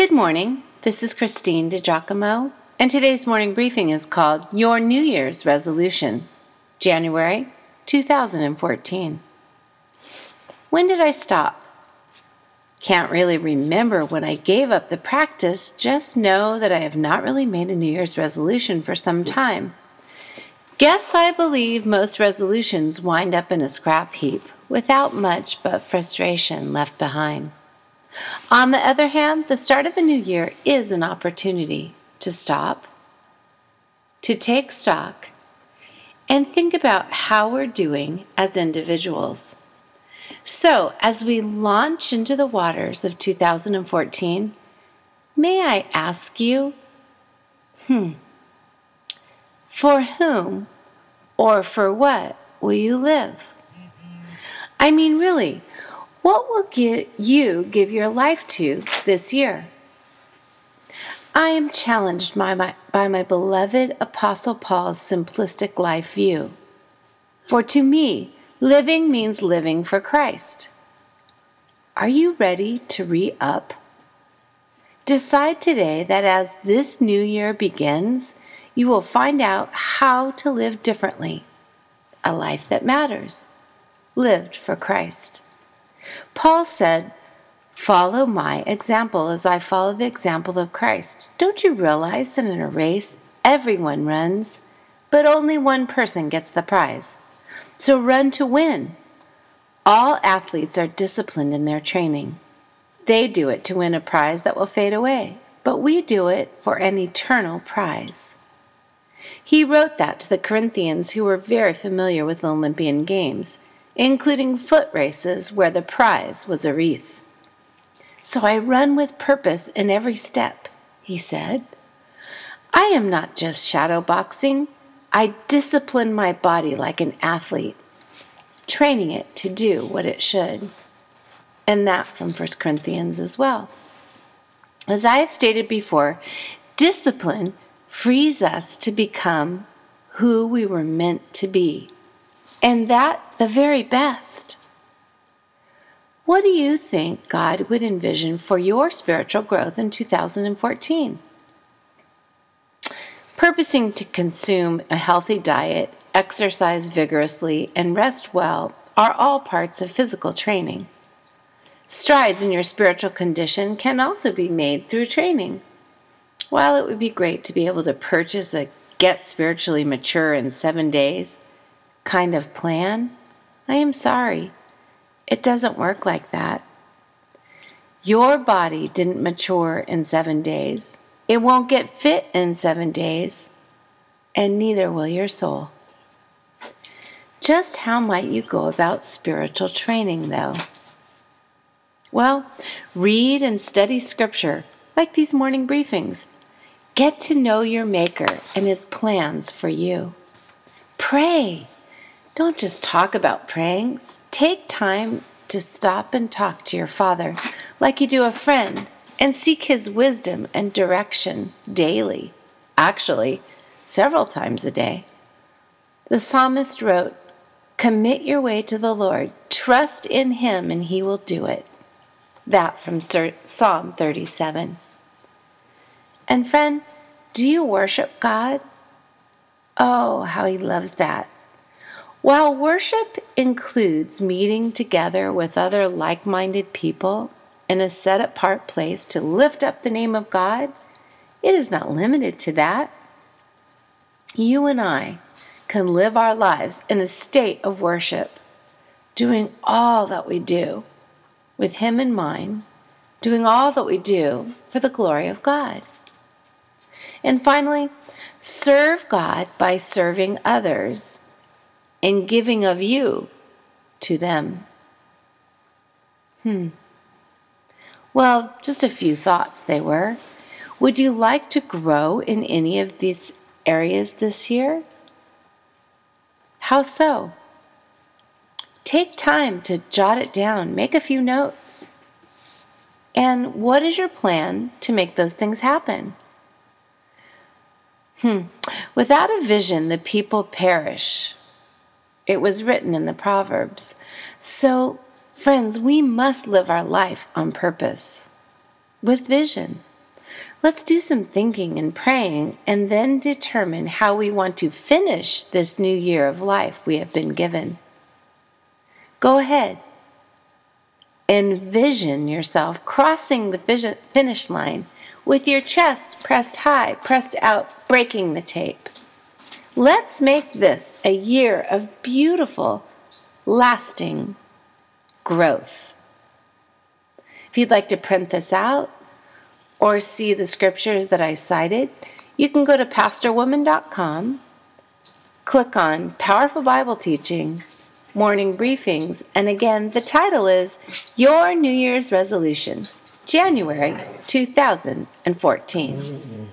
Good morning. This is Christine DiGiacomo, and today's morning briefing is called Your New Year's Resolution, January 2014. When did I stop? Can't really remember when I gave up the practice, just know that I have not really made a New Year's resolution for some time. Guess I believe most resolutions wind up in a scrap heap without much but frustration left behind. On the other hand, the start of a new year is an opportunity to stop, to take stock, and think about how we're doing as individuals. So, as we launch into the waters of 2014, may I ask you, hmm, for whom or for what will you live? I mean, really, what will give you give your life to this year? I am challenged by my, by my beloved Apostle Paul's simplistic life view. For to me, living means living for Christ. Are you ready to re up? Decide today that as this new year begins, you will find out how to live differently, a life that matters, lived for Christ. Paul said, Follow my example as I follow the example of Christ. Don't you realize that in a race, everyone runs, but only one person gets the prize? So run to win. All athletes are disciplined in their training. They do it to win a prize that will fade away, but we do it for an eternal prize. He wrote that to the Corinthians who were very familiar with the Olympian Games, including foot races where the prize was a wreath. So I run with purpose in every step, he said. I am not just shadow boxing. I discipline my body like an athlete, training it to do what it should. And that from 1 Corinthians as well. As I have stated before, discipline frees us to become who we were meant to be, and that the very best. What do you think God would envision for your spiritual growth in 2014? Purposing to consume a healthy diet, exercise vigorously, and rest well are all parts of physical training. Strides in your spiritual condition can also be made through training. While it would be great to be able to purchase a get spiritually mature in seven days kind of plan, I am sorry it doesn't work like that. Your body didn't mature in seven days. It won't get fit in seven days, and neither will your soul. Just how might you go about spiritual training, though? Well, read and study scripture, like these morning briefings. Get to know your Maker and His plans for you. Pray. Don't just talk about praying. Take time to stop and talk to your Father like you do a friend and seek His wisdom and direction daily, actually, several times a day. The psalmist wrote, Commit your way to the Lord, trust in Him, and He will do it. That from Psalm 37. And friend, do you worship God? Oh, how He loves that. While worship includes meeting together with other like minded people in a set apart place to lift up the name of God, it is not limited to that. You and I can live our lives in a state of worship, doing all that we do with Him in mind, doing all that we do for the glory of God. And finally, serve God by serving others and giving of you to them. Hmm. Well, just a few thoughts they were. Would you like to grow in any of these areas this year? How so? Take time to jot it down, make a few notes. And what is your plan to make those things happen? Hmm. Without a vision, the people perish. It was written in the Proverbs. So, friends, we must live our life on purpose, with vision, Let's do some thinking and praying and then determine how we want to finish this new year of life we have been given. Go ahead. Envision yourself crossing the finish line with your chest pressed high, pressed out, breaking the tape. Let's make this a year of beautiful, lasting growth. If you'd like to print this out or see the scriptures that I cited, you can go to pastorwoman.com, click on Powerful Bible Teaching, Morning Briefings, and again, the title is Your New Year's Resolution, January 2014.